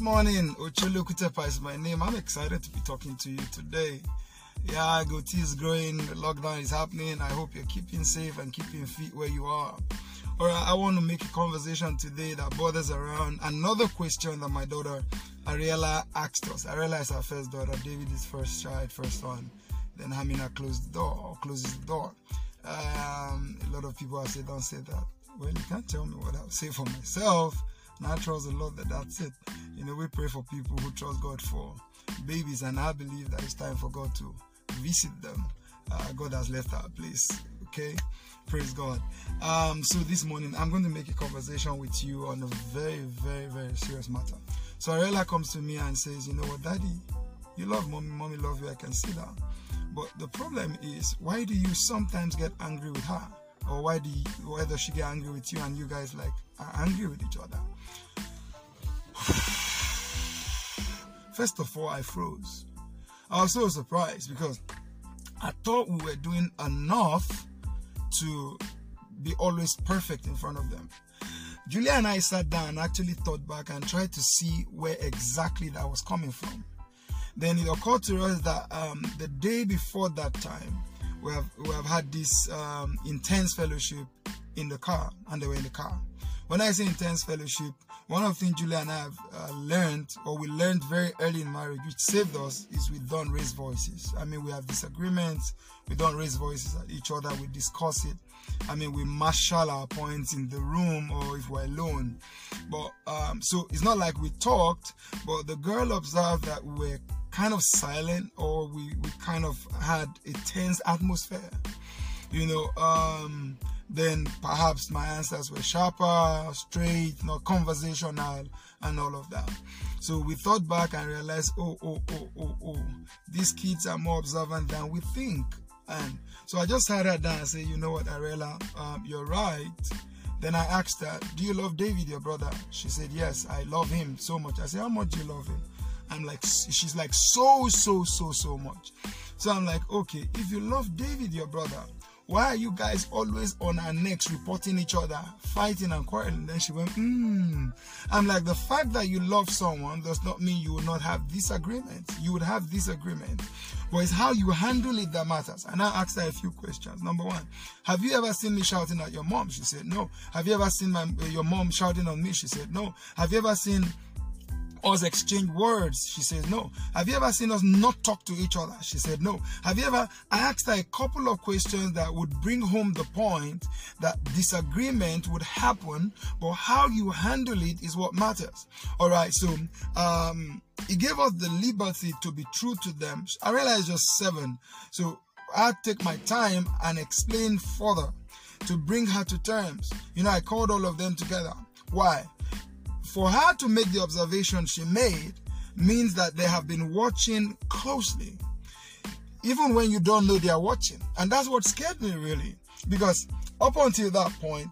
Good morning, Ocholo Kutepa is my name. I'm excited to be talking to you today. Yeah, goatee is growing, lockdown is happening. I hope you're keeping safe and keeping fit where you are. Alright, I want to make a conversation today that borders around another question that my daughter Ariella asked us. Ariella is our first daughter, David is first child, first son. Then Hamina closed the door or closes the door. Um, a lot of people have said, don't say that. Well, you can't tell me what I'll say for myself. Trust the Lord that that's it. You know, we pray for people who trust God for babies, and I believe that it's time for God to visit them. Uh, God has left our place. Okay, praise God. Um, so this morning, I'm going to make a conversation with you on a very, very, very serious matter. So Ariella comes to me and says, "You know what, Daddy, you love mommy, mommy love you. I can see that." But the problem is, why do you sometimes get angry with her? Or why do you, why does she get angry with you and you guys like are angry with each other? First of all, I froze. I was so surprised because I thought we were doing enough to be always perfect in front of them. Julia and I sat down actually thought back and tried to see where exactly that was coming from. Then it occurred to us that um, the day before that time, we have we have had this um, intense fellowship in the car, and they were in the car. When I say intense fellowship, one of the things Julia and I have uh, learned, or we learned very early in marriage, which saved us, is we don't raise voices. I mean, we have disagreements, we don't raise voices at each other, we discuss it. I mean, we marshal our points in the room or if we're alone. But um, so it's not like we talked, but the girl observed that we were kind of silent or we, we kind of had a tense atmosphere. You know, um, then perhaps my answers were sharper, straight, not conversational, and all of that. So we thought back and realized, oh, oh, oh, oh, oh, these kids are more observant than we think. And so I just had her down and say, you know what, Ariella, um, you're right. Then I asked her, do you love David, your brother? She said, yes, I love him so much. I said, how much do you love him? I'm like, she's like, so, so, so, so much. So I'm like, okay, if you love David, your brother, why are you guys always on our necks reporting each other, fighting and quarreling? Then she went, hmm. I'm like, the fact that you love someone does not mean you will not have disagreements. You would have disagreements. But it's how you handle it that matters. And I asked her a few questions. Number one, have you ever seen me shouting at your mom? She said, no. Have you ever seen my, your mom shouting on me? She said, no. Have you ever seen us exchange words? She says, No. Have you ever seen us not talk to each other? She said, No. Have you ever? I asked her a couple of questions that would bring home the point that disagreement would happen, but how you handle it is what matters. All right, so um, he gave us the liberty to be true to them. I realize just seven, so I take my time and explain further to bring her to terms. You know, I called all of them together. Why? For her to make the observation she made means that they have been watching closely, even when you don't know they are watching. And that's what scared me really, because up until that point,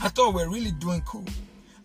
I thought we we're really doing cool.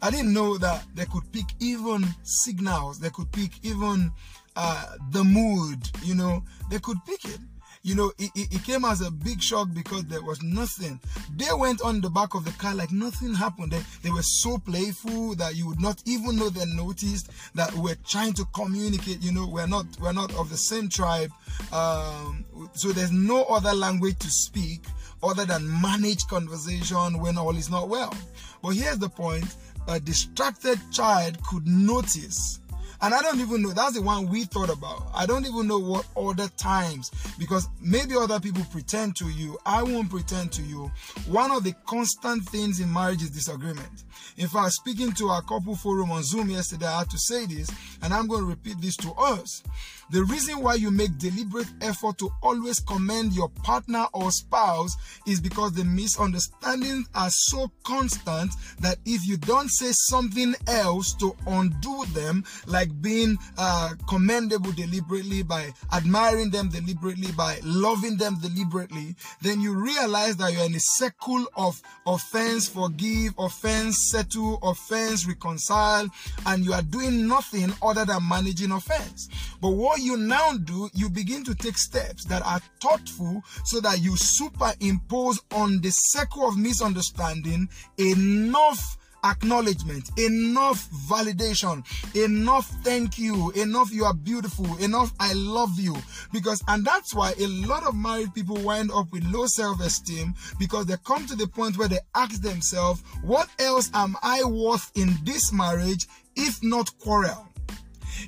I didn't know that they could pick even signals, they could pick even uh, the mood, you know, they could pick it you know, it, it, it, came as a big shock because there was nothing. They went on the back of the car like nothing happened. They, they were so playful that you would not even know they noticed that we're trying to communicate. You know, we're not we're not of the same tribe, um, so there's no other language to speak other than manage conversation when all is not well. But here's the point: a distracted child could notice and I don't even know, that's the one we thought about. I don't even know what other times, because maybe other people pretend to you. I won't pretend to you. One of the constant things in marriage is disagreement. In fact, speaking to our couple forum on Zoom yesterday, I had to say this, and I'm going to repeat this to us. The reason why you make deliberate effort to always commend your partner or spouse is because the misunderstandings are so constant that if you don't say something else to undo them, like being uh, commendable deliberately, by admiring them deliberately, by loving them deliberately, then you realize that you're in a circle of offense, forgive, offense, settle, offense, reconcile, and you are doing nothing other than managing offense. But what you now do, you begin to take steps that are thoughtful so that you superimpose on the circle of misunderstanding enough acknowledgement, enough validation, enough thank you, enough you are beautiful, enough I love you. Because, and that's why a lot of married people wind up with low self esteem because they come to the point where they ask themselves, what else am I worth in this marriage if not quarrel?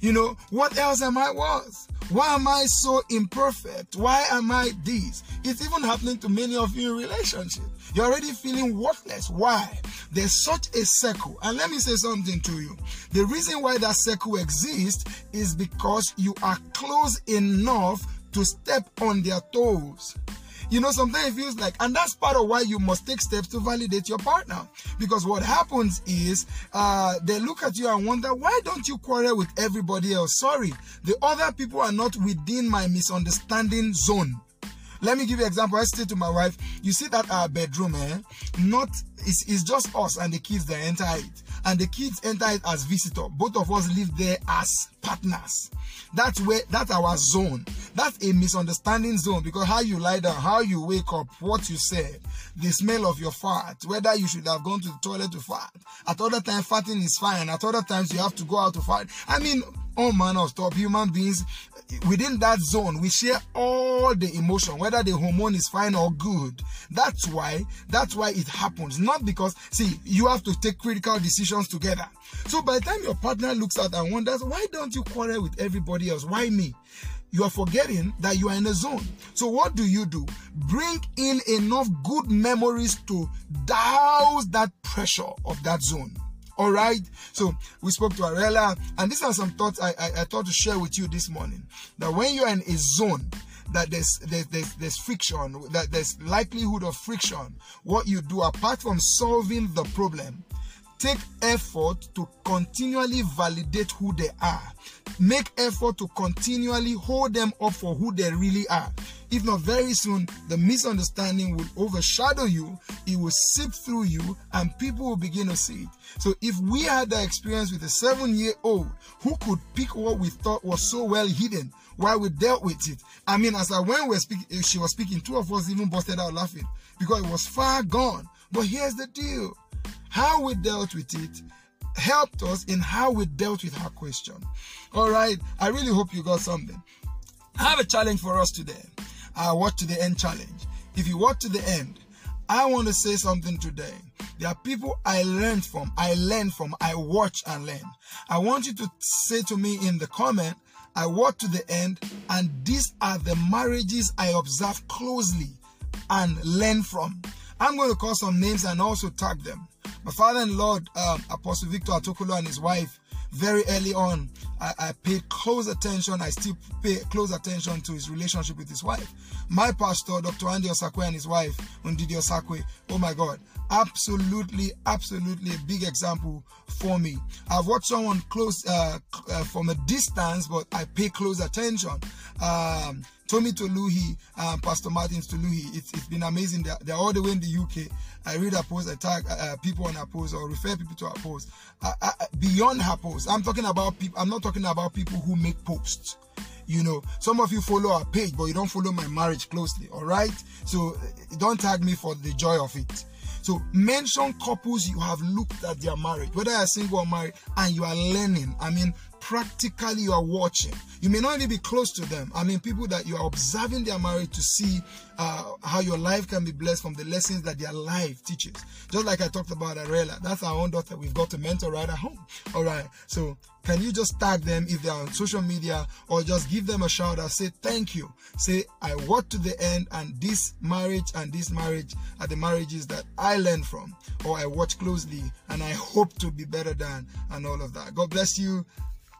You know, what else am I worth? Why am I so imperfect? Why am I this? It's even happening to many of you in relationship. You're already feeling worthless. Why? There's such a circle. And let me say something to you. The reason why that circle exists is because you are close enough to step on their toes. You know, sometimes it feels like, and that's part of why you must take steps to validate your partner. Because what happens is, uh, they look at you and wonder, why don't you quarrel with everybody else? Sorry, the other people are not within my misunderstanding zone. Let me give you an example. I say to my wife, you see that our bedroom, eh? Not it's, it's just us and the kids that enter it. And the kids enter it as visitor. Both of us live there as partners. That's where that's our zone. That's a misunderstanding zone because how you lie down, how you wake up, what you said, the smell of your fart, whether you should have gone to the toilet to fart. At other times, farting is fine. At other times, you have to go out to fart. I mean, all manner of. Human beings within that zone, we share all the emotion, whether the hormone is fine or good. That's why, that's why it happens. Not because, see, you have to take critical decisions together. So by the time your partner looks out and wonders, why don't you quarrel with everybody else? Why me? you are forgetting that you are in a zone. So, what do you do? Bring in enough good memories to douse that pressure of that zone. All right. So we spoke to Ariella, and these are some thoughts I, I, I thought to share with you this morning. That when you are in a zone, that there's, there's, there's, there's friction, that there's likelihood of friction. What you do apart from solving the problem, take effort to continually validate who they are. Make effort to continually hold them up for who they really are. If not very soon, the misunderstanding will overshadow you, it will seep through you, and people will begin to see it. So, if we had that experience with a seven year old who could pick what we thought was so well hidden while we dealt with it, I mean, as I when we speaking, eh, she was speaking, two of us even busted out laughing because it was far gone. But here's the deal how we dealt with it helped us in how we dealt with her question. All right, I really hope you got something. I have a challenge for us today. I watch to the end challenge. If you watch to the end, I want to say something today. There are people I learned from, I learn from, I watch and learn. I want you to say to me in the comment, I watch to the end, and these are the marriages I observe closely and learn from. I'm going to call some names and also tag them. My father and Lord, um, Apostle Victor Atokolo and his wife, very early on, I, I, paid close attention. I still pay close attention to his relationship with his wife. My pastor, Dr. Andy Osakwe, and his wife, Ndidi Osakwe. Oh my God, absolutely, absolutely a big example for me. I've watched someone close uh, uh, from a distance, but I pay close attention. Um, Tommy Toluhi, um, Pastor Martins Toluhi. It's, it's been amazing. They're, they're, all the way in the UK. I read her post, I tag uh, people on her post or refer people to her post. Beyond her post, I'm talking about people. I'm not talking about people who make posts. You know, some of you follow our page, but you don't follow my marriage closely. All right, so don't tag me for the joy of it. So mention couples you have looked at their marriage, whether you're single or married, and you are learning. I mean, practically you are watching. You may not even be close to them. I mean, people that you are observing their marriage to see uh, how your life can be blessed from the lessons that their life teaches. Just like I talked about Ariella, that's our own daughter. We've got to mentor right at home. All right. So can you just tag them if they're on social media or just give them a shout out? Say thank you. Say I worked to the end and this marriage and this marriage are the marriages that I learned from or I watch closely and I hope to be better than and all of that. God bless you.